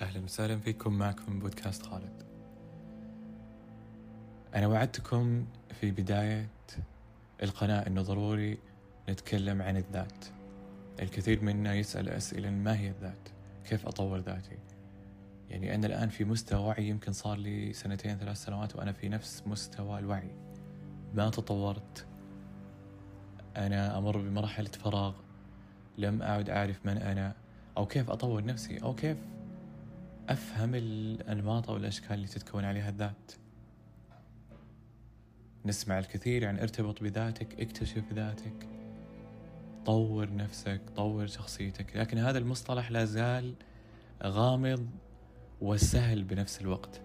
أهلا وسهلا فيكم معكم بودكاست خالد. أنا وعدتكم في بداية القناة أنه ضروري نتكلم عن الذات. الكثير منا يسأل أسئلة ما هي الذات؟ كيف أطور ذاتي؟ يعني أنا الآن في مستوى وعي يمكن صار لي سنتين ثلاث سنوات وأنا في نفس مستوى الوعي. ما تطورت. أنا أمر بمرحلة فراغ. لم أعد أعرف من أنا. أو كيف أطور نفسي؟ أو كيف أفهم الأنماط أو الأشكال اللي تتكون عليها الذات. نسمع الكثير عن ارتبط بذاتك اكتشف ذاتك. طور نفسك طور شخصيتك. لكن هذا المصطلح لا زال غامض وسهل بنفس الوقت.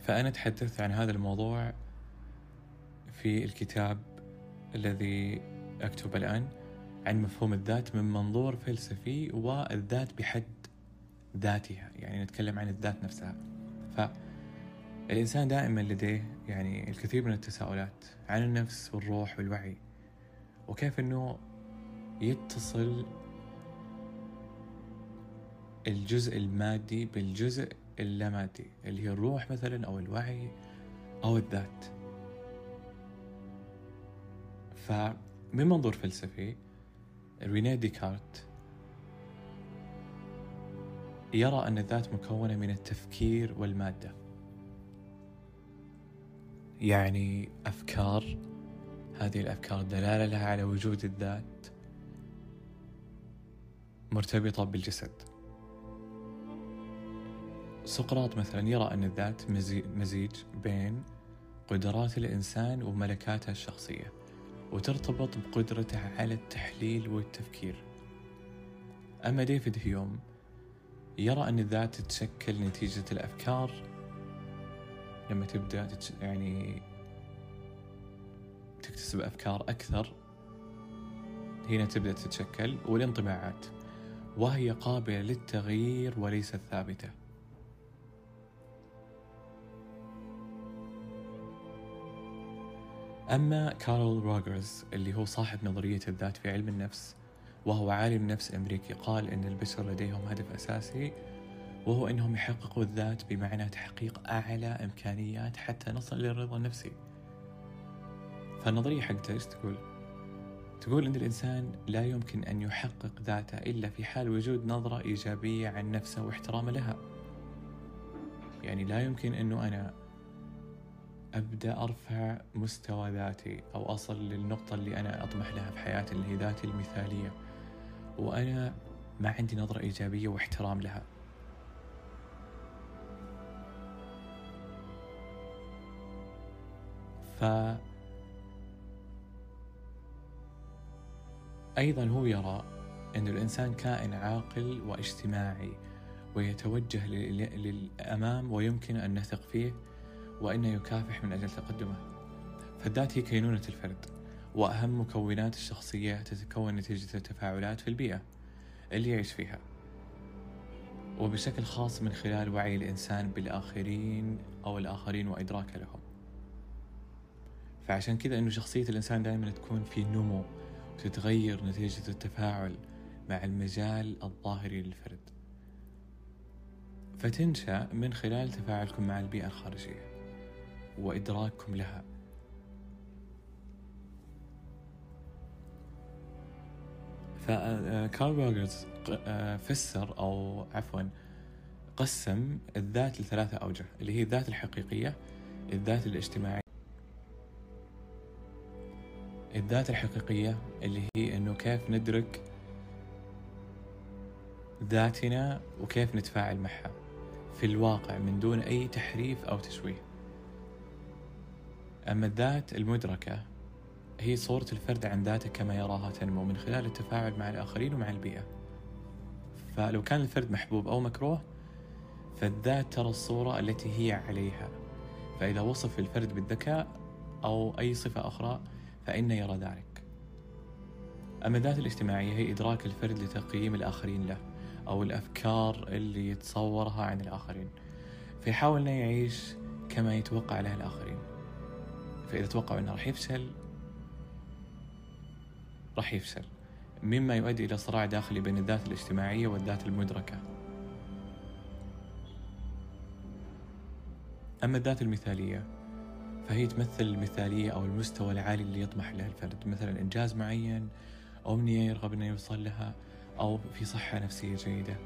فأنا تحدثت عن هذا الموضوع في الكتاب الذي أكتب الآن. عن مفهوم الذات من منظور فلسفي والذات بحد ذاتها يعني نتكلم عن الذات نفسها. فالإنسان دائما لديه يعني الكثير من التساؤلات عن النفس والروح والوعي وكيف أنه يتصل الجزء المادي بالجزء اللامادي اللي هي الروح مثلا أو الوعي أو الذات. فمن منظور فلسفي رينيه ديكارت يرى أن الذات مكونة من التفكير والمادة. يعني أفكار هذه الأفكار دلالة لها على وجود الذات مرتبطة بالجسد. سقراط مثلا يرى أن الذات مزيج بين قدرات الإنسان وملكاته الشخصية. وترتبط بقدرته على التحليل والتفكير. أما ديفيد هيوم يرى أن الذات تتشكل نتيجة الأفكار لما تبدأ تتش... يعني تكتسب أفكار أكثر هنا تبدأ تتشكل والانطباعات وهي قابلة للتغيير وليست ثابتة. أما كارل روجرز اللي هو صاحب نظرية الذات في علم النفس وهو عالم نفس أمريكي قال أن البشر لديهم هدف أساسي وهو أنهم يحققوا الذات بمعنى تحقيق أعلى إمكانيات حتى نصل للرضا النفسي فالنظرية حقته إيش تقول؟ تقول أن الإنسان لا يمكن أن يحقق ذاته إلا في حال وجود نظرة إيجابية عن نفسه واحترام لها يعني لا يمكن أنه أنا أبدأ أرفع مستوى ذاتي أو أصل للنقطة اللي أنا أطمح لها في حياتي اللي هي ذاتي المثالية. وأنا ما عندي نظرة إيجابية واحترام لها. ف أيضا هو يرى أن الإنسان كائن عاقل واجتماعي ويتوجه للأمام ويمكن أن نثق فيه. وأنه يكافح من أجل تقدمه. فالذات هي كينونة الفرد وأهم مكونات الشخصية تتكون نتيجة التفاعلات في البيئة اللي يعيش فيها. وبشكل خاص من خلال وعي الإنسان بالآخرين أو الآخرين وإدراكه لهم. فعشان كذا أنه شخصية الإنسان دائما تكون في نمو وتتغير نتيجة التفاعل مع المجال الظاهري للفرد. فتنشأ من خلال تفاعلكم مع البيئة الخارجية. وإدراككم لها. فكارل روجرز فسر أو عفوا قسم الذات لثلاثة أوجه اللي هي الذات الحقيقية الذات الاجتماعية الذات الحقيقية اللي هي أنه كيف ندرك ذاتنا وكيف نتفاعل معها في الواقع من دون أي تحريف أو تشويه. أما الذات المدركة هي صورة الفرد عن ذاته كما يراها تنمو من خلال التفاعل مع الآخرين ومع البيئة. فلو كان الفرد محبوب أو مكروه فالذات ترى الصورة التي هي عليها. فإذا وصف الفرد بالذكاء أو أي صفة أخرى فإنه يرى ذلك. أما الذات الاجتماعية هي إدراك الفرد لتقييم الآخرين له أو الأفكار اللي يتصورها عن الآخرين. فيحاول أنه يعيش كما يتوقع له الآخرين. فإذا توقعوا أنه راح يفشل راح يفشل. مما يؤدي إلى صراع داخلي بين الذات الاجتماعية والذات المدركة. أما الذات المثالية فهي تمثل المثالية أو المستوى العالي اللي يطمح له الفرد. مثلا إنجاز معين أمنية يرغب أنه يوصل لها أو في صحة نفسية جيدة.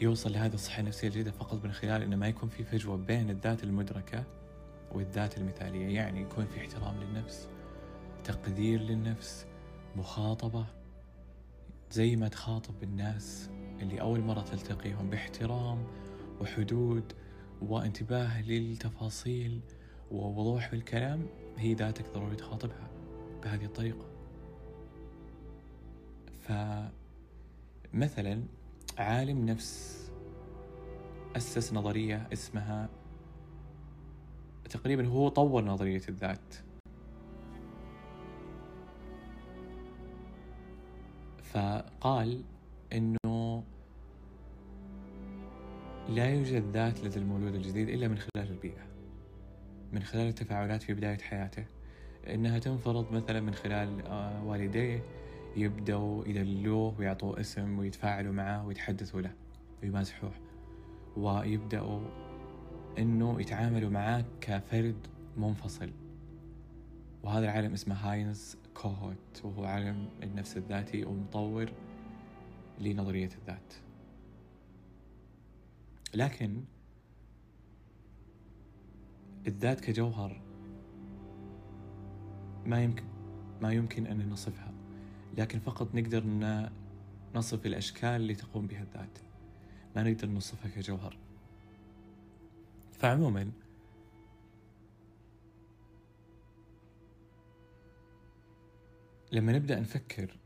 يوصل لهذه الصحة النفسية الجيدة فقط من خلال أنه ما يكون في فجوة بين الذات المدركة والذات المثالية يعني يكون في احترام للنفس تقدير للنفس مخاطبة زي ما تخاطب الناس اللي أول مرة تلتقيهم باحترام وحدود وانتباه للتفاصيل ووضوح في الكلام هي ذاتك ضروري تخاطبها بهذه الطريقة. فمثلا عالم نفس أسس نظرية اسمها تقريبا هو طور نظرية الذات. فقال إنه لا يوجد ذات لدى المولود الجديد إلا من خلال البيئة من خلال التفاعلات في بداية حياته. إنها تنفرض مثلا من خلال آه، والديه يبدأوا يدلوه ويعطوه اسم ويتفاعلوا معه ويتحدثوا له ويمازحوه ويبدأوا إنه يتعاملوا معاه كفرد منفصل. وهذا العالم اسمه هاينز كوهوت وهو عالم النفس الذاتي ومطور لنظرية الذات. لكن الذات كجوهر ما يمكن ما يمكن أن نصفها لكن فقط نقدر نصف الأشكال اللي تقوم بها الذات. ما نقدر نوصفها كجوهر. فعموما لما نبدأ نفكر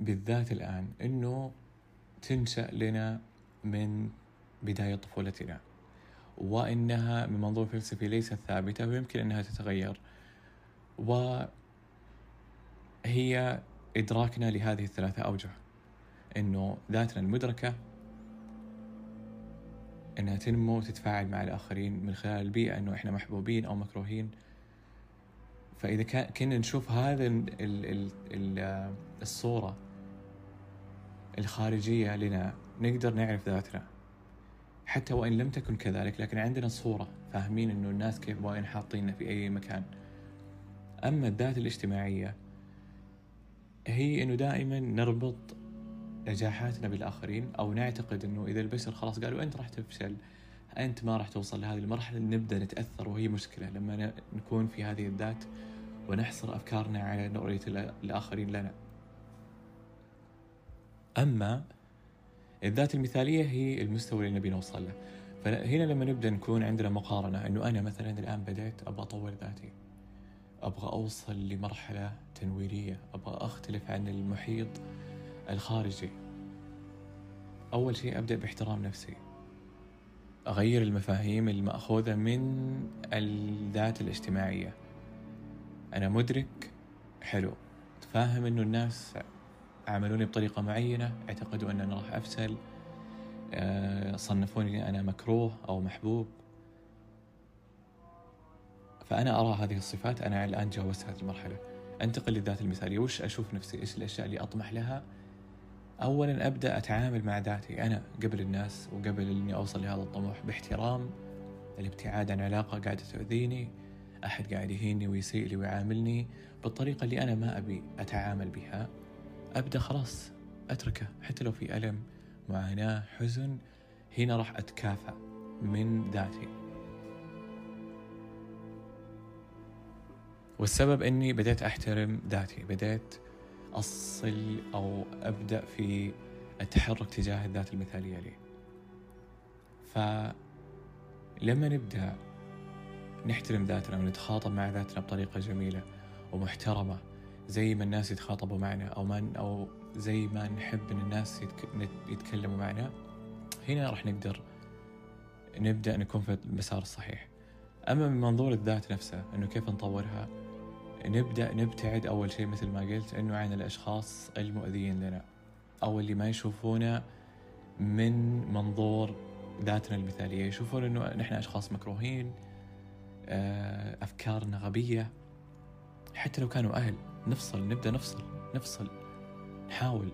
بالذات الآن إنه تنشأ لنا من بداية طفولتنا وإنها من منظور فلسفي ليست ثابتة ويمكن أنها تتغير وهي إدراكنا لهذه الثلاثة أوجه إنه ذاتنا المدركة إنها تنمو وتتفاعل مع الآخرين من خلال البيئة إنه إحنا محبوبين أو مكروهين. فإذا كنا نشوف هذا ال ال ال الصورة الخارجية لنا نقدر نعرف ذاتنا. حتى وإن لم تكن كذلك لكن عندنا صورة فاهمين إنه الناس كيف وين حاطيننا في أي مكان. أما الذات الاجتماعية هي إنه دائما نربط نجاحاتنا بالآخرين أو نعتقد إنه إذا البشر خلاص قالوا أنت راح تفشل أنت ما راح توصل لهذه المرحلة نبدأ نتأثر وهي مشكلة. لما نكون في هذه الذات ونحصر أفكارنا على رؤية الآخرين لنا أما الذات المثالية هي المستوى اللي نبي نوصل له. فهنا لما نبدأ نكون عندنا مقارنة أنه أنا مثلا الآن بديت أبغى أطور ذاتي أبغى أوصل لمرحلة تنويرية أبغى أختلف عن المحيط الخارجي. أول شيء أبدأ باحترام نفسي. أغير المفاهيم المأخوذة من الذات الاجتماعية. أنا مدرك. حلو. فاهم إنه الناس عاملوني بطريقة معينة. اعتقدوا أن أنا راح أفشل. آه، صنفوني أنا مكروه أو محبوب. فأنا أرى هذه الصفات. أنا الآن جاوزت هذه المرحلة. أنتقل للذات المثالية. وش أشوف نفسي؟ إيش الأشياء اللي أطمح لها؟ أولا أبدأ أتعامل مع ذاتي أنا قبل الناس وقبل إني أوصل لهذا الطموح باحترام. الابتعاد عن علاقة قاعدة تؤذيني أحد قاعد يهيني ويسيء لي ويعاملني بالطريقة اللي أنا ما أبي أتعامل بها. أبدأ خلاص أتركه حتى لو في ألم معاناة حزن هنا راح أتكافأ من ذاتي. والسبب أني بديت أحترم ذاتي بديت أصل أو أبدأ في التحرك تجاه الذات المثالية لي. فلما نبدأ نحترم ذاتنا ونتخاطب مع ذاتنا بطريقة جميلة ومحترمة زي ما الناس يتخاطبوا معنا أو ما أو زي ما نحب إن الناس يتكلموا معنا هنا راح نقدر نبدأ نكون في المسار الصحيح. أما من منظور الذات نفسها إنه كيف نطورها نبدأ نبتعد أول شيء مثل ما قلت إنه عن الأشخاص المؤذيين لنا. أو اللي ما يشوفونا من منظور ذاتنا المثالية. يشوفون إنه نحن أشخاص مكروهين آه، أفكارنا غبية. حتى لو كانوا أهل نفصل نبدأ نفصل نفصل نحاول.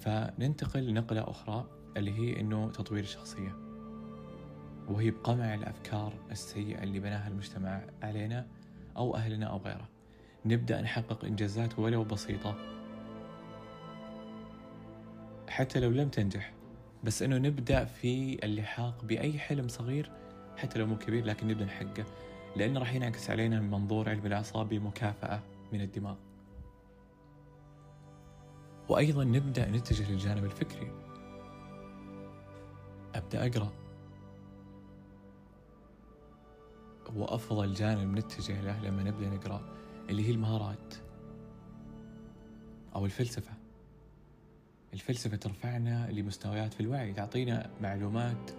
فننتقل لنقلة أخرى اللي هي إنه تطوير الشخصية. وهي بقمع الأفكار السيئة اللي بناها المجتمع علينا. أو أهلنا أو غيره. نبدأ نحقق إنجازات ولو بسيطة. حتى لو لم تنجح بس إنه نبدأ في اللحاق بأي حلم صغير حتى لو مو كبير لكن نبدأ نحققه لأنه راح ينعكس علينا من منظور علم الأعصاب بمكافأة من الدماغ. وأيضا نبدأ نتجه للجانب الفكري. أبدأ أقرأ. وأفضل جانب نتجه له لما نبدأ نقرأ اللي هي المهارات أو الفلسفة. الفلسفة ترفعنا لمستويات في الوعي تعطينا معلومات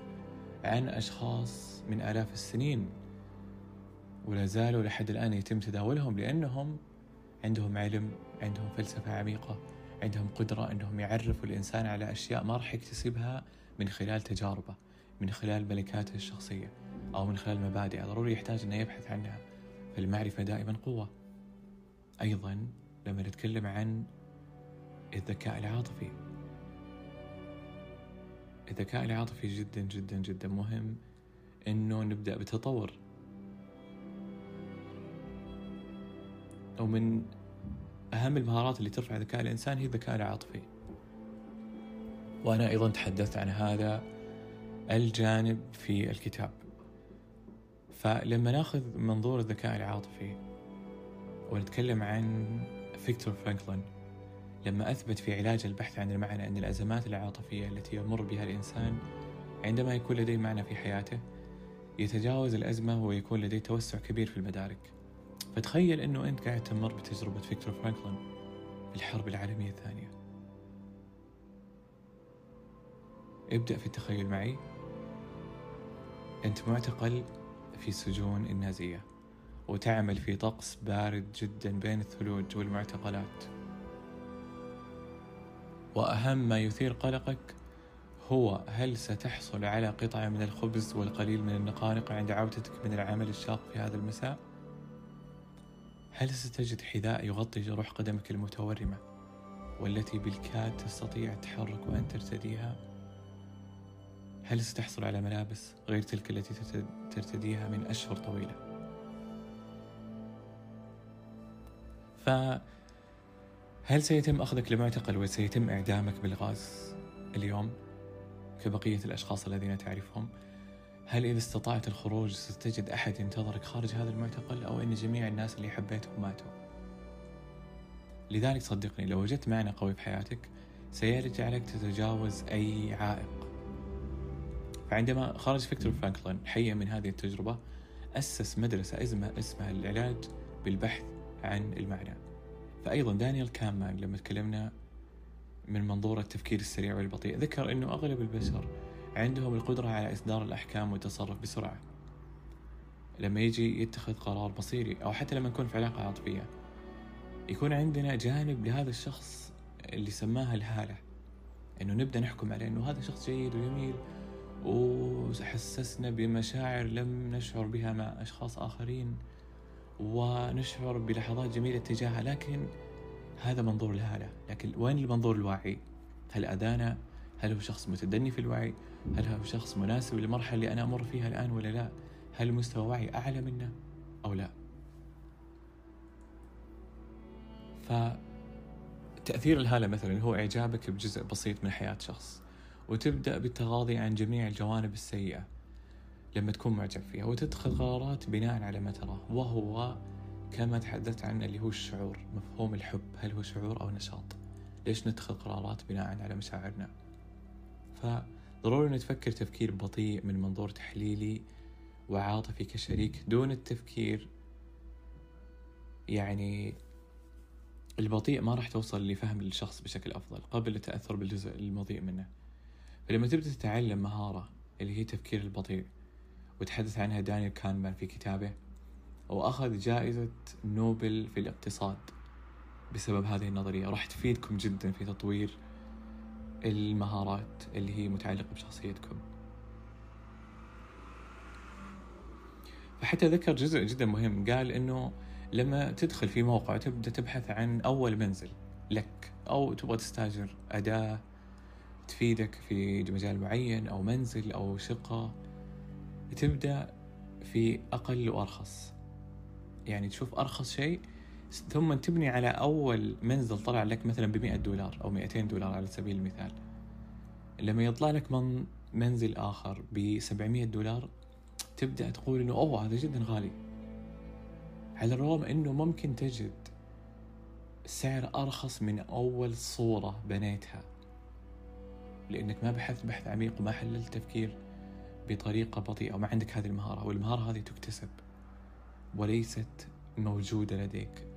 عن أشخاص من آلاف السنين ولا زالوا لحد الآن يتم تداولهم لأنهم عندهم علم عندهم فلسفة عميقة عندهم قدرة أنهم يعرفوا الإنسان على أشياء ما راح يكتسبها من خلال تجاربه من خلال ملكاته الشخصية. أو من خلال مبادئ. ضروري يحتاج أنه يبحث عنها. فالمعرفة دائما قوة. أيضا لما نتكلم عن الذكاء العاطفي. الذكاء العاطفي جدا جدا جدا مهم إنه نبدأ بتطور. ومن أهم المهارات اللي ترفع ذكاء الإنسان هي الذكاء العاطفي. وأنا أيضا تحدثت عن هذا الجانب في الكتاب. فلما ناخذ منظور الذكاء العاطفي ونتكلم عن فيكتور فرانكلين لما أثبت في علاج البحث عن المعنى أن الأزمات العاطفية التي يمر بها الإنسان عندما يكون لديه معنى في حياته يتجاوز الأزمة ويكون لديه توسع كبير في المدارك. فتخيل أنه أنت قاعد تمر بتجربة فيكتور فرانكلين في الحرب العالمية الثانية. ابدأ في التخيل معي. أنت معتقل في سجون النازية وتعمل في طقس بارد جدا بين الثلوج والمعتقلات وأهم ما يثير قلقك هو هل ستحصل على قطعة من الخبز والقليل من النقانق عند عودتك من العمل الشاق في هذا المساء؟ هل ستجد حذاء يغطي جروح قدمك المتورمة والتي بالكاد تستطيع التحرك وأن ترتديها؟ هل ستحصل على ملابس غير تلك التي ترتديها من أشهر طويلة؟ فهل سيتم أخذك لمعتقل وسيتم إعدامك بالغاز اليوم كبقية الأشخاص الذين تعرفهم؟ هل إذا استطعت الخروج ستجد أحد ينتظرك خارج هذا المعتقل أو أن جميع الناس اللي حبيتهم ماتوا؟ لذلك صدقني لو وجدت معنى قوي في حياتك سيجعلك تتجاوز أي عائق فعندما خرج فيكتور فرانكلين حيا من هذه التجربة أسس مدرسة اسمها العلاج بالبحث عن المعنى. فأيضا دانيال كانمان لما تكلمنا من منظور التفكير السريع والبطيء ذكر أنه أغلب البشر عندهم القدرة على إصدار الأحكام والتصرف بسرعة. لما يجي يتخذ قرار مصيري أو حتى لما نكون في علاقة عاطفية يكون عندنا جانب لهذا الشخص اللي سماها الهالة. أنه نبدأ نحكم عليه أنه هذا شخص جيد وجميل وحسسنا بمشاعر لم نشعر بها مع أشخاص آخرين ونشعر بلحظات جميلة تجاهها. لكن هذا منظور الهالة. لكن وين المنظور الواعي؟ هل أدانا هل هو شخص متدني في الوعي؟ هل هو شخص مناسب للمرحلة اللي أنا أمر فيها الآن ولا لا؟ هل مستوى وعي أعلى منا أو لا؟ فتأثير الهالة مثلا هو إعجابك بجزء بسيط من حياة شخص. وتبدأ بالتغاضي عن جميع الجوانب السيئة لما تكون معجب فيها وتتخذ قرارات بناء على ما تراه وهو كما تحدثت عنه اللي هو الشعور مفهوم الحب هل هو شعور أو نشاط؟ ليش نتخذ قرارات بناء على مشاعرنا؟ فضروري نتفكر تفكير بطيء من منظور تحليلي وعاطفي كشريك دون التفكير يعني البطيء ما راح توصل لفهم الشخص بشكل أفضل قبل التأثر بالجزء المضيء منه. فلما تبدأ تتعلم مهارة اللي هي تفكير البطيء وتحدث عنها دانيال كانمان في كتابه وأخذ جائزة نوبل في الاقتصاد بسبب هذه النظرية. راح تفيدكم جدا في تطوير المهارات اللي هي متعلقة بشخصيتكم. فحتى ذكر جزء جدا مهم قال إنه لما تدخل في موقع تبدأ تبحث عن أول منزل لك أو تبغى تستاجر أداة تفيدك في مجال معين أو منزل أو شقة تبدأ في أقل وأرخص. يعني تشوف أرخص شيء ثم تبني على أول منزل طلع لك مثلا ب دولار أو 200 دولار على سبيل المثال. لما يطلع لك من منزل آخر ب 700 دولار تبدأ تقول إنه أوه هذا جدا غالي. على الرغم إنه ممكن تجد سعر أرخص من أول صورة بنيتها. لأنك ما بحثت بحث عميق وما حللت تفكير بطريقة بطيئة وما عندك هذه المهارة والمهارة هذه تكتسب وليست موجودة لديك.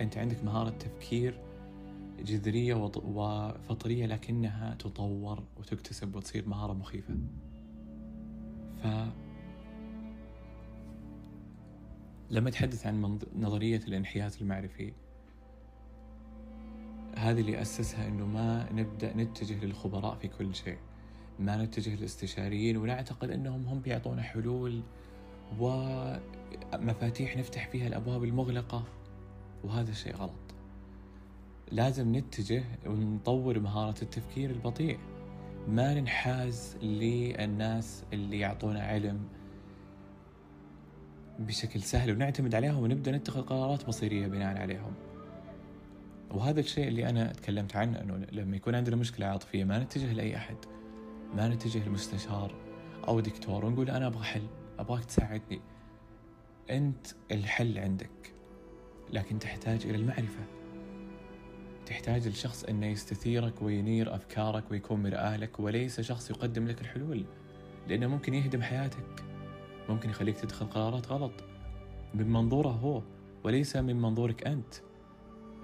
أنت عندك مهارة تفكير جذرية وفطرية لكنها تطور وتكتسب وتصير مهارة مخيفة. ف لما تحدث عن نظرية الانحياز المعرفي هذه اللي أسسها أنه ما نبدأ نتجه للخبراء في كل شيء. ما نتجه للاستشاريين ونعتقد أنهم هم بيعطونا حلول ومفاتيح نفتح فيها الأبواب المغلقة وهذا الشيء غلط. لازم نتجه ونطور مهارة التفكير البطيء. ما ننحاز للناس اللي يعطونا علم بشكل سهل ونعتمد عليهم ونبدأ نتخذ قرارات مصيرية بناء عليهم. وهذا الشيء اللي أنا تكلمت عنه أنه لما يكون عندنا مشكلة عاطفية ما نتجه لأي أحد ما نتجه لمستشار أو دكتور ونقول أنا أبغى حل أبغاك تساعدني. أنت الحل عندك لكن تحتاج إلى المعرفة. تحتاج الشخص أنه يستثيرك وينير أفكارك ويكون مرآة لك وليس شخص يقدم لك الحلول. لأنه ممكن يهدم حياتك ممكن يخليك تدخل قرارات غلط. من منظوره هو وليس من منظورك أنت.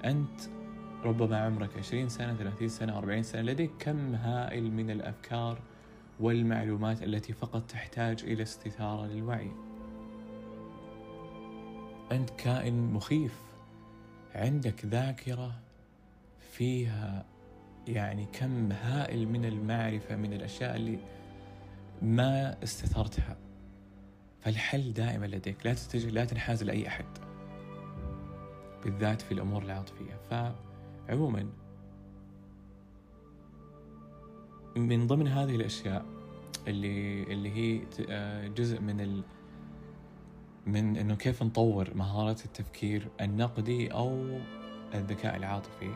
أنت ربما عمرك 20 سنة 30 سنة 40 سنة لديك كم هائل من الأفكار والمعلومات التي فقط تحتاج إلى استثارة للوعي؟ أنت كائن مخيف. عندك ذاكرة فيها يعني كم هائل من المعرفة من الأشياء اللي ما استثرتها. فالحل دائما لديك. لا تتجه لا تنحاز لأي أحد. بالذات في الأمور العاطفية. فعموما من ضمن هذه الأشياء اللي اللي هي آه، جزء من ال من إنه كيف نطور مهارة التفكير النقدي أو الذكاء العاطفي.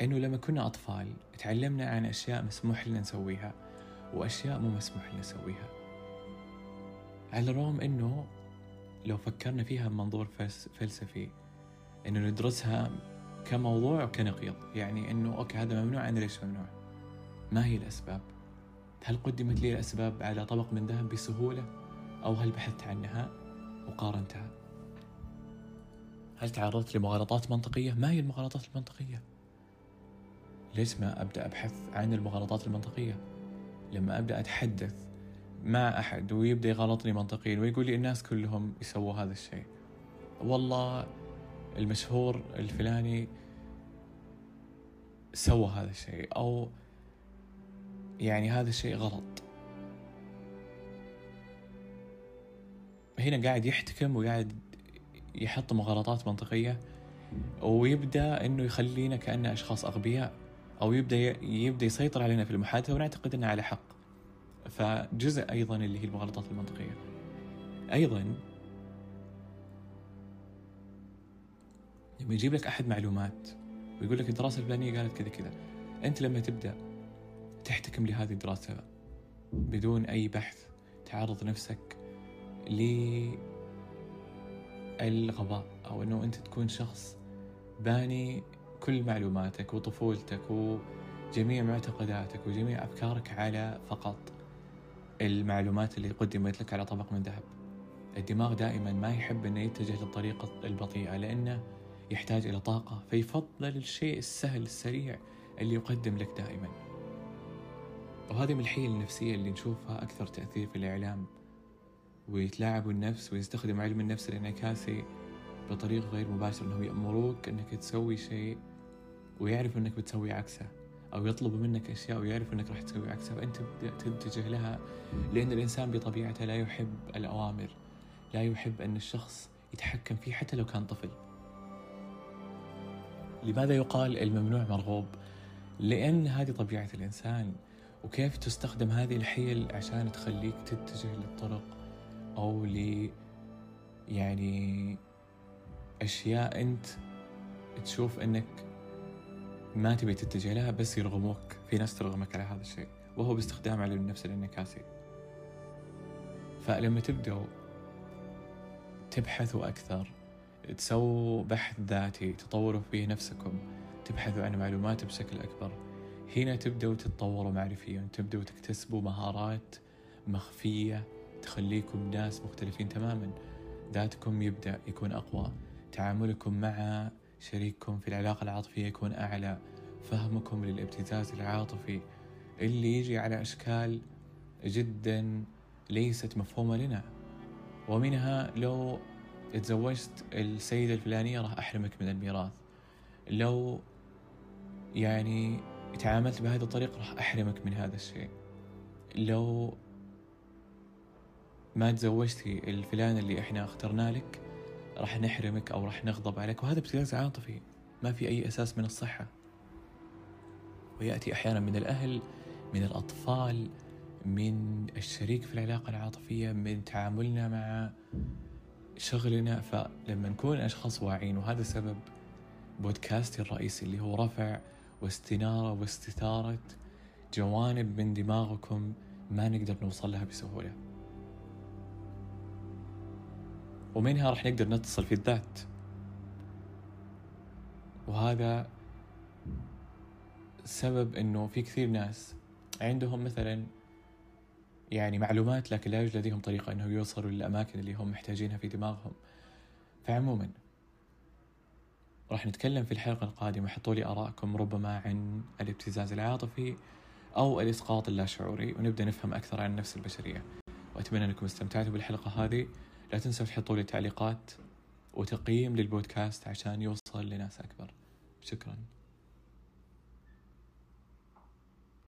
إنه لما كنا أطفال تعلمنا عن أشياء مسموح لنا نسويها وأشياء مو مسموح لنا نسويها. على الرغم إنه لو فكرنا فيها بمنظور فلسفي إنه ندرسها كموضوع وكنقيض يعني إنه أوكي هذا ممنوع أنا ليش ممنوع؟ ما هي الأسباب. هل قدمت لي الأسباب على طبق من ذهب بسهولة؟ أو هل بحثت عنها وقارنتها؟ هل تعرضت لمغالطات منطقية؟ ما هي المغالطات المنطقية؟ ليش ما أبدأ أبحث عن المغالطات المنطقية؟ لما أبدأ أتحدث مع أحد ويبدأ يغلطني منطقيا ويقول لي الناس كلهم يسووا هذا الشيء. والله المشهور الفلاني سوى هذا الشيء أو يعني هذا الشيء غلط. هنا قاعد يحتكم وقاعد يحط مغالطات منطقية ويبدأ أنه يخلينا كأننا أشخاص أغبياء أو يبدأ يبدأ يسيطر علينا في المحادثة ونعتقد أنه على حق. فجزء أيضا اللي هي المغالطات المنطقية. أيضا لما يجيب لك أحد معلومات ويقول لك الدراسة الفلانية قالت كذا كذا. أنت لما تبدأ تحتكم لهذه الدراسة بدون أي بحث تعرض نفسك للغباء أو أنه أنت تكون شخص باني كل معلوماتك وطفولتك وجميع معتقداتك وجميع أفكارك على فقط المعلومات اللي قدمت لك على طبق من ذهب. الدماغ دائما ما يحب إنه يتجه للطريقة البطيئة لأنه يحتاج إلى طاقة فيفضل الشيء السهل السريع اللي يقدم لك دائما. وهذه من الحيل النفسية اللي نشوفها أكثر تأثير في الإعلام ويتلاعبوا النفس ويستخدم علم النفس الإنعكاسي بطريقة غير مباشرة أنه يأمروك أنك تسوي شيء ويعرف أنك بتسوي عكسه أو يطلب منك أشياء ويعرف أنك راح تسوي عكسها فأنت تتجه لها لأن الإنسان بطبيعته لا يحب الأوامر لا يحب أن الشخص يتحكم فيه حتى لو كان طفل. لماذا يقال الممنوع مرغوب؟ لأن هذه طبيعة الإنسان. وكيف تستخدم هذه الحيل عشان تخليك تتجه للطرق؟ أو ل يعني أشياء أنت تشوف أنك ما تبي تتجه لها بس يرغموك. في ناس ترغمك على هذا الشيء. وهو باستخدام علم النفس الانعكاسي. فلما تبدأوا تبحثوا أكثر تسووا بحث ذاتي تطوروا فيه نفسكم تبحثوا عن معلومات بشكل أكبر. هنا تبدأوا تتطوروا معرفيا تبدأوا تكتسبوا مهارات مخفية تخليكم ناس مختلفين تماما. ذاتكم يبدأ يكون أقوى تعاملكم مع شريككم في العلاقة العاطفية يكون أعلى فهمكم للابتزاز العاطفي. اللي يجي على أشكال جدا ليست مفهومة لنا. ومنها لو تزوجت السيدة الفلانية راح أحرمك من الميراث. لو يعني تعاملت بهذه الطريقة راح أحرمك من هذا الشيء. لو ما تزوجتي الفلان اللي إحنا اخترنا لك راح نحرمك أو راح نغضب عليك. وهذا ابتزاز عاطفي. ما في أي أساس من الصحة. ويأتي أحيانا من الأهل من الأطفال من الشريك في العلاقة العاطفية من تعاملنا مع شغلنا فلما نكون أشخاص واعيين وهذا سبب بودكاستي الرئيسي اللي هو رفع واستنارة واستثارة جوانب من دماغكم ما نقدر نوصل لها بسهولة. ومنها راح نقدر نتصل في الذات. وهذا سبب إنه في كثير ناس عندهم مثلا يعني معلومات لكن لا يوجد لديهم طريقة إنه يوصلوا للأماكن اللي هم محتاجينها في دماغهم. فعموما راح نتكلم في الحلقة القادمة. حطوا لي آراءكم ربما عن الابتزاز العاطفي أو الإسقاط اللاشعوري ونبدأ نفهم أكثر عن النفس البشرية. وأتمنى أنكم استمتعتوا بالحلقة هذه. لا تنسوا تحطوا لي تعليقات وتقييم للبودكاست عشان يوصل لناس أكبر. شكراً.